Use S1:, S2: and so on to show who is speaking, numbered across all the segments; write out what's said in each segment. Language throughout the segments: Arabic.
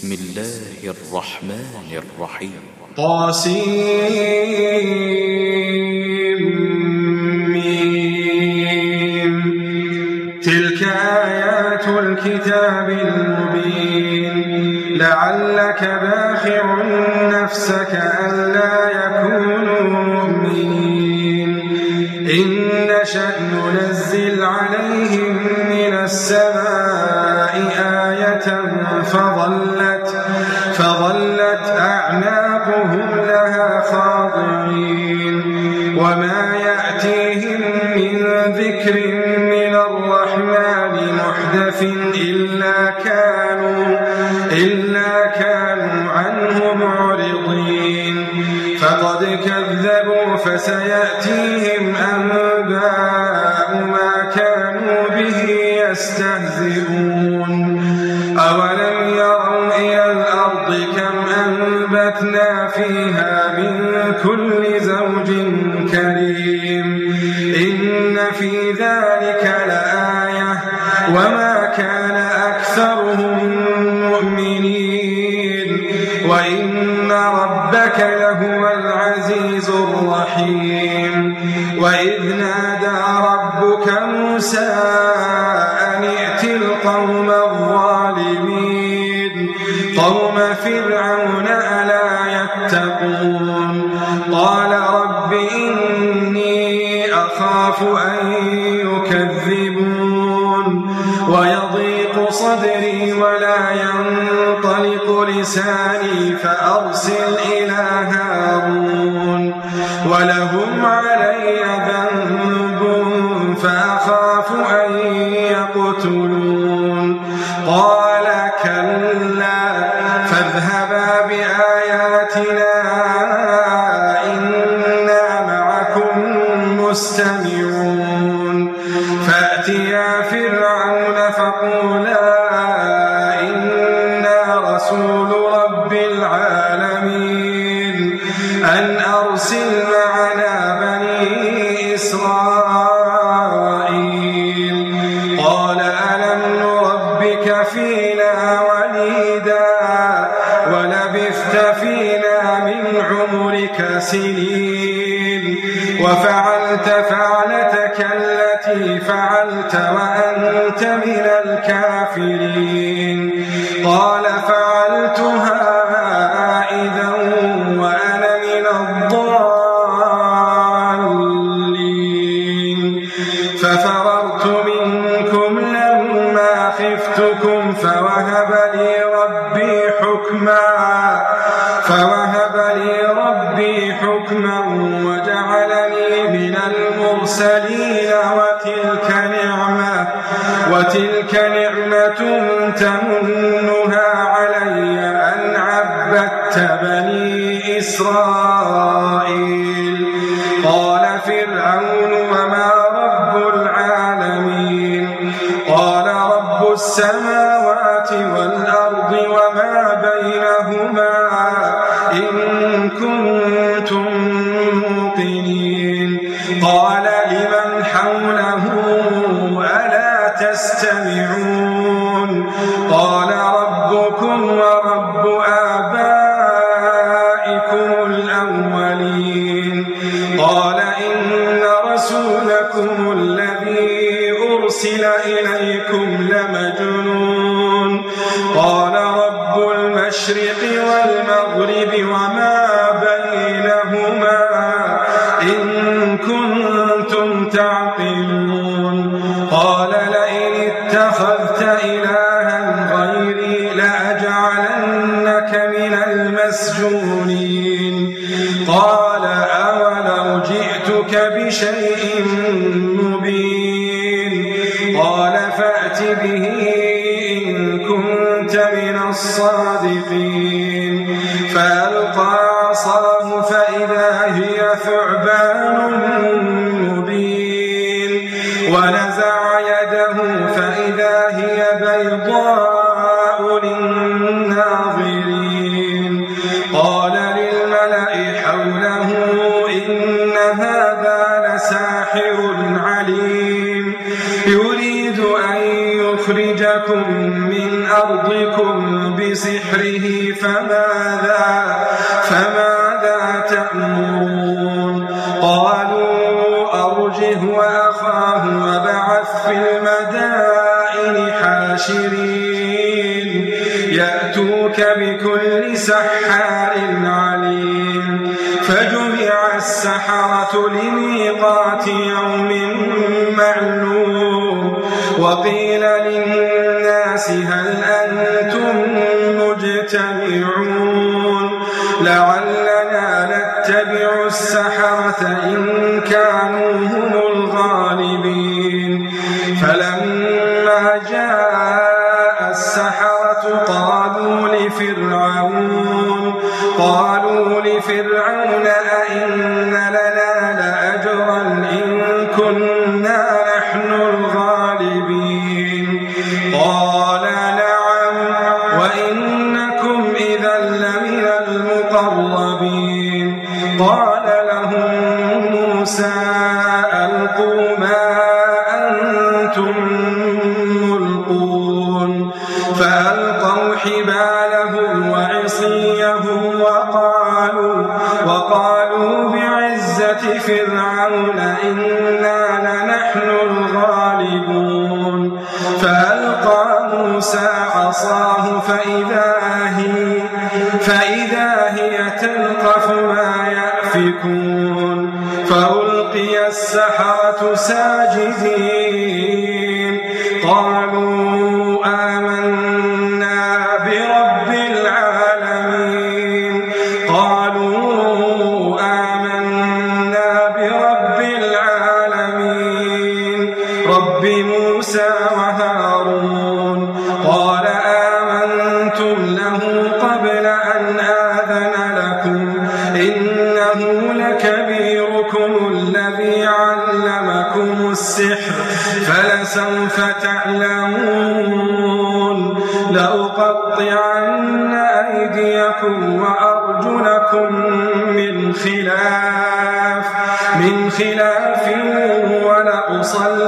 S1: بسم الله الرحمن الرحيم.
S2: طاسيم. تلك آيات الكتاب المبين. لعلك باخع نفسك ألا يكونوا مؤمنين. إن نشأ ننزل عليهم من السماء آية فظلوا سيأتيهم أنباء ما كانوا به يستهزئون. أولم موسى أن ائت القوم الظالمين. قوم فرعون ألا يتقون. قال رب إني أخاف أن يكذبون. ويضيق صدري ولا ينطلق لساني فأرسل إلى هارون. ولا أخاف أن ففررت منكم لما خفتكم فوهب لي ربي حكما فوهب لي ربي حكما وجعلني من المرسلين وتلك نعمة وتلك نعمة تمنى مشرقي ومن يأتيكم من أرضكم بسحره فماذا فماذا السحرة قالوا لفرعون عظيم قال خلاف ولأصلي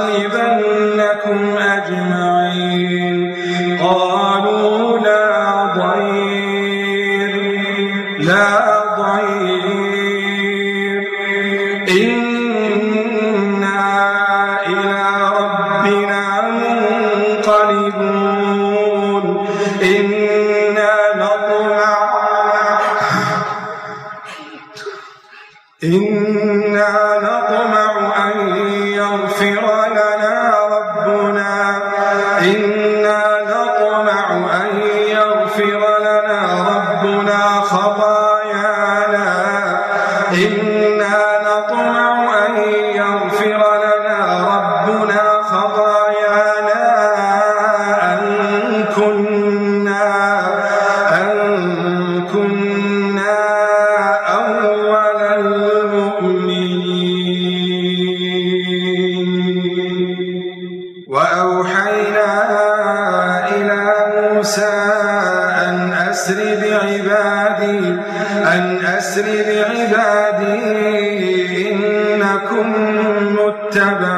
S2: واتبع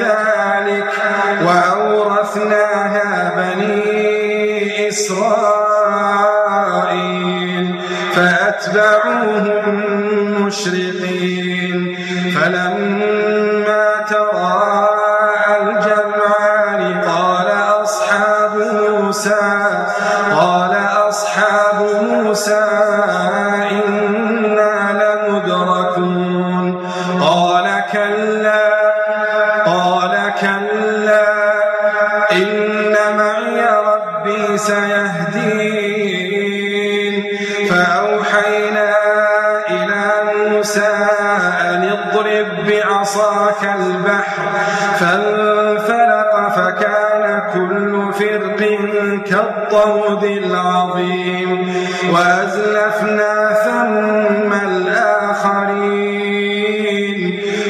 S2: كذلك وأورثناها بني إسرائيل.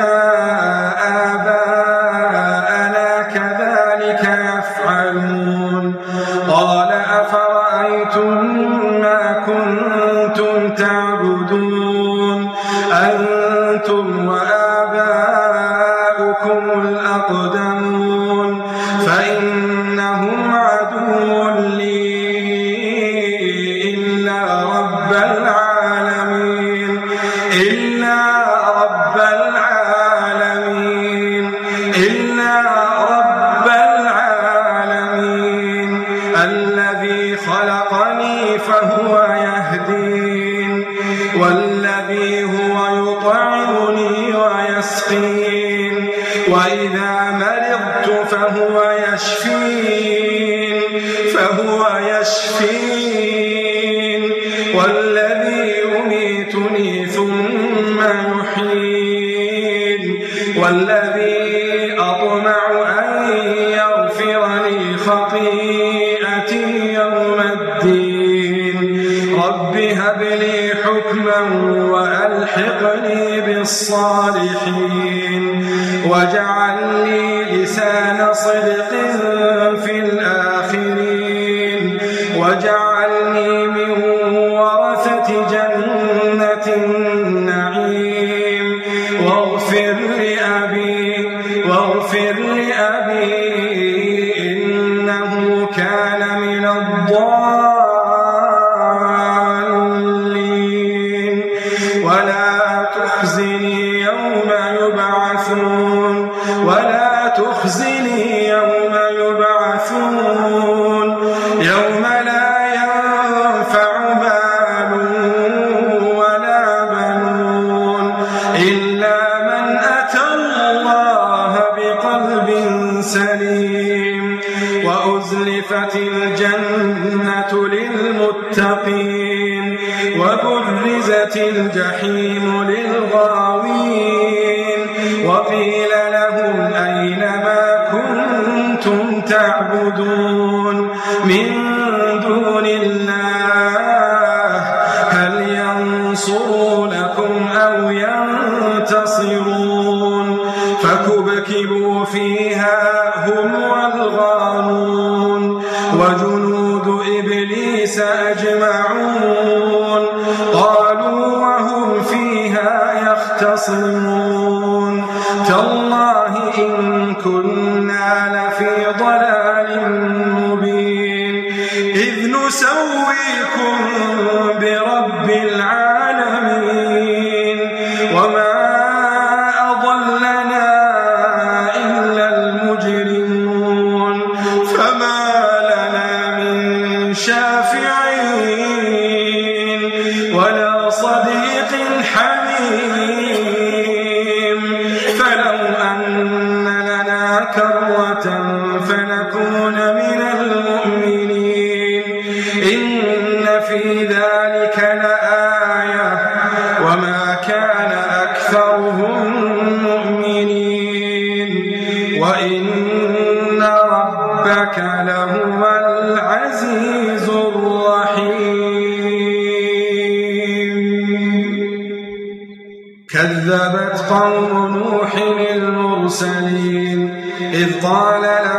S2: مَا ثم يحيين. والذي أطمع أن يغفر لي خطيئتي يوم الدين. رب هب لي حكما وألحقني بالصالحين. واجعل لي لسان صدق الجحيم للغاوين وقيل لهم أينما كنتم تعبدون من إذ نسويكم برب العالمين.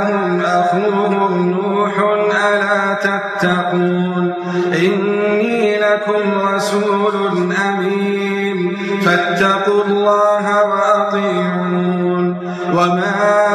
S2: لهم أخوهم نوح ألا تتقون؟ إني لكم رسول أمين فاتقوا الله وأطيعون. وما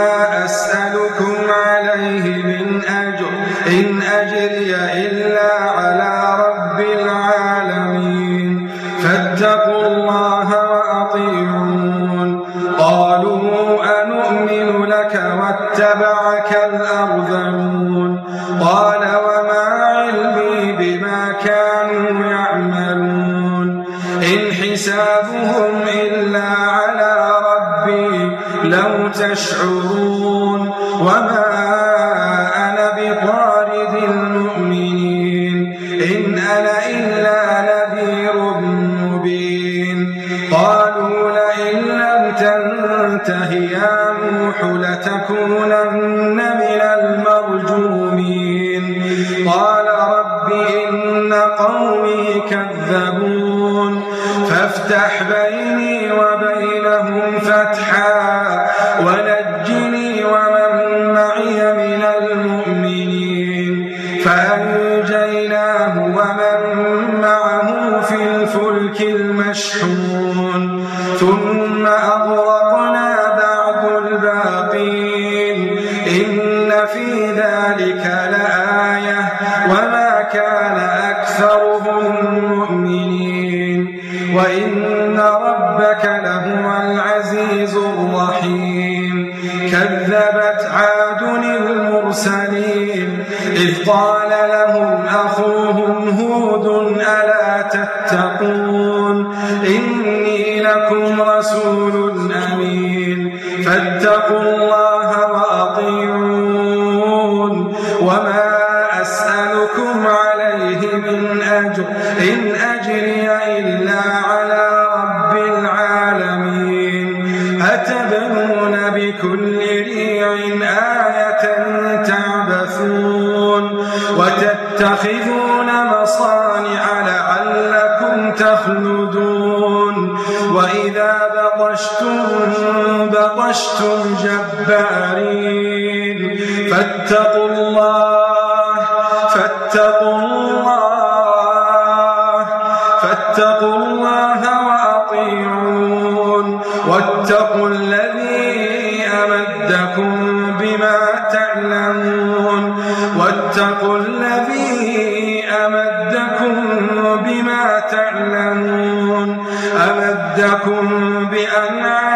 S2: الله يا نوح لتكونن من المرجومين. قال رب إن قومي كذبون. فافتح بيني وبيني لكم رسول أمين. فاتقوا الله عشتم جبارين. فاتقوا الله فاتقوا الله فاتقوا الله وأطيعون. واتقوا الذي أمدكم بما تعلمون. واتقوا الذي أمدكم بما تعلمون. أمدكم بأنعام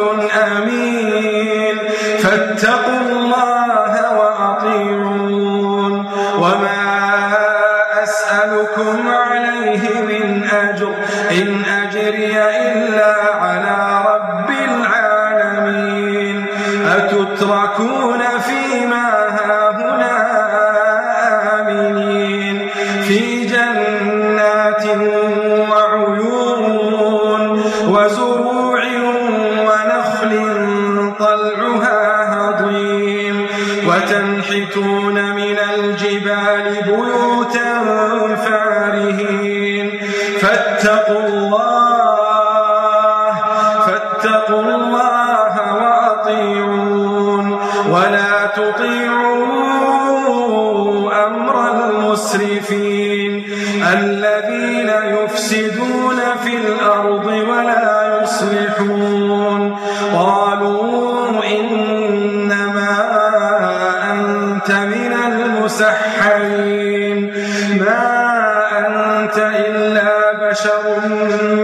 S2: وتنحتون من الجبال بيوتا فارهين. فاتقوا الله فاتقوا الله وأطيعون. ولا تطيعوا أمر المسرفين. الذين يفسدون في الأرض ولا يصلحون. حميم ما أنت إلا بشر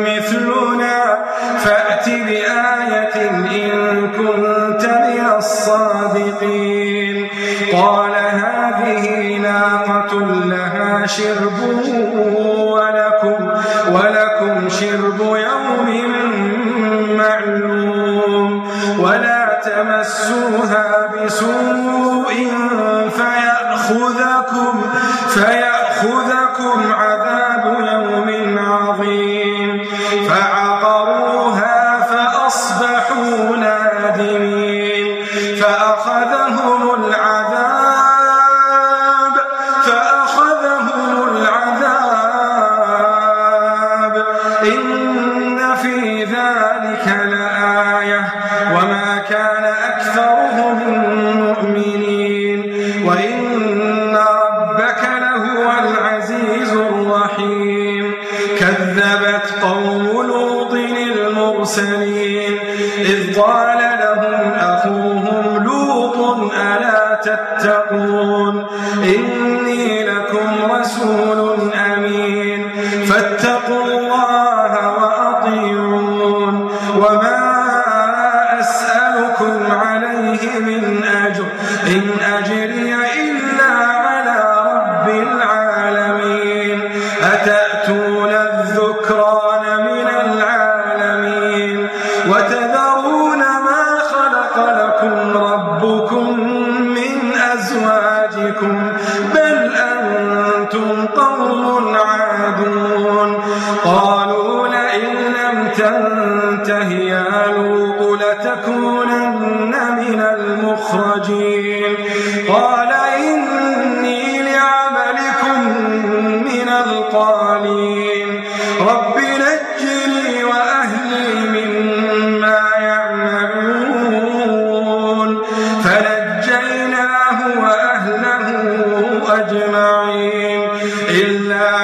S2: مثلنا. فأت بآية إن كنت من الصادقين. قال هذه ناقة لها شرب ولكم, ولكم شرب يوم معلوم. ولا تمسوها بسوء فيأخذكم فيأخذكم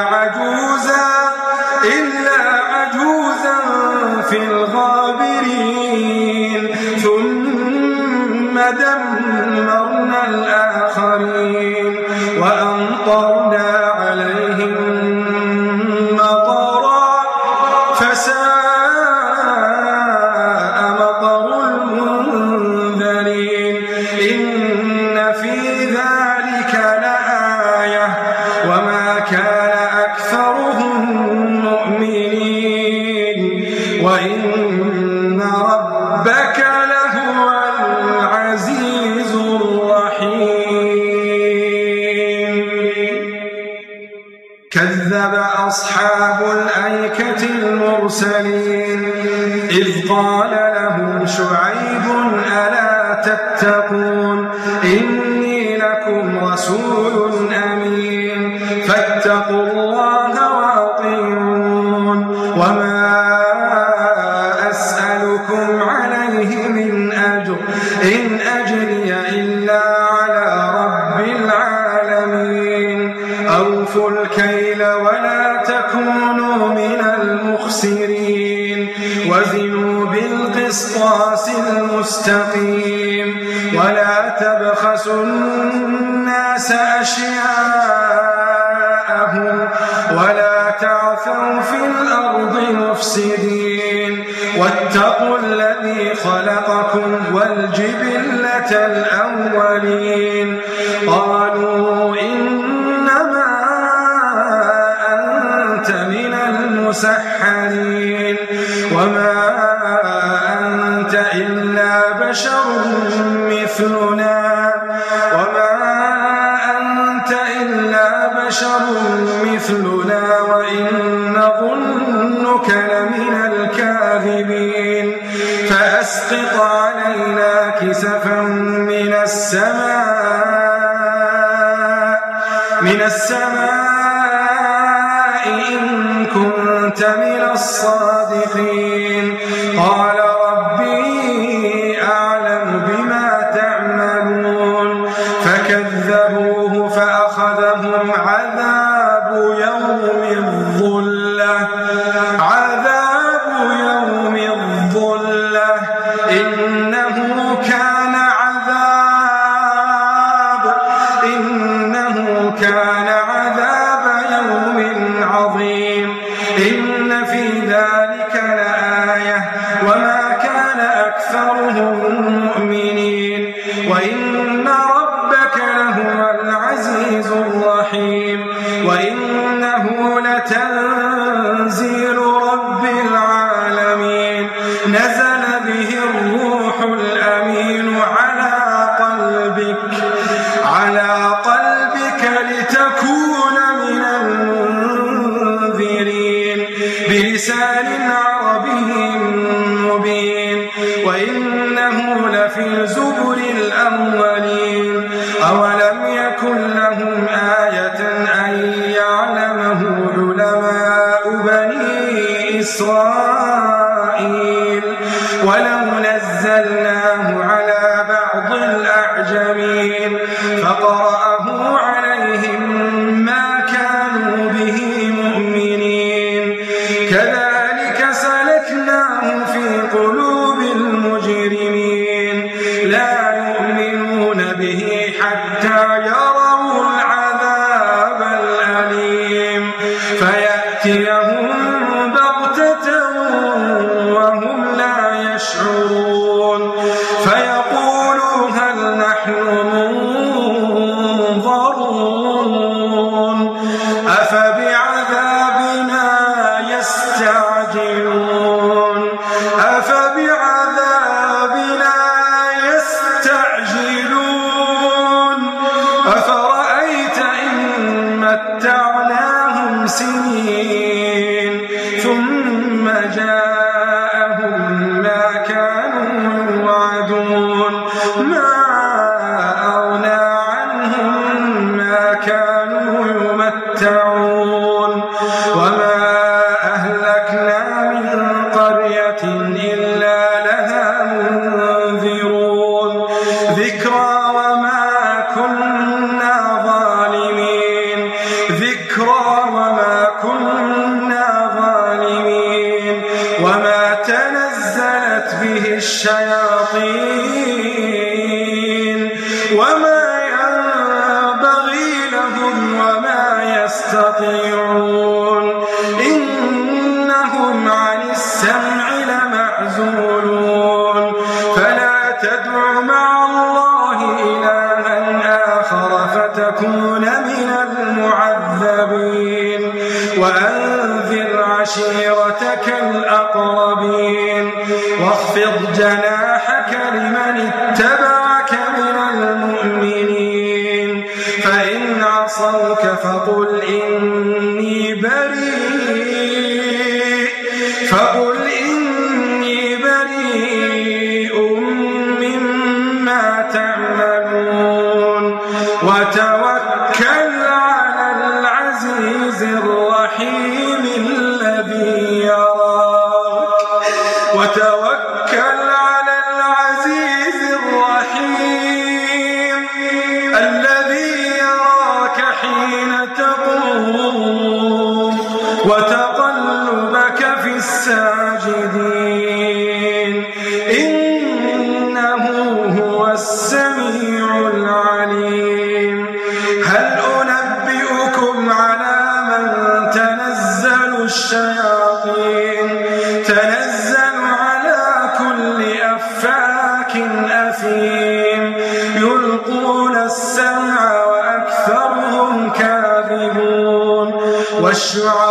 S2: عجوزا إلا عجوزا في الغابرين. ثم دمرنا فاتقوا الله جبلة الأولين. قالوا إنما أنت من المسحرين. وما أنت إلا بشر مثلنا. وما أنت إلا بشر مثلنا. وإن نظنك لمن الكاذبين. فأسقط كسفا من السماء من السماء أكثرهم مؤمنين وإن وما فقل إني بريء السمع وأكثرهم كاذبون. والشعراء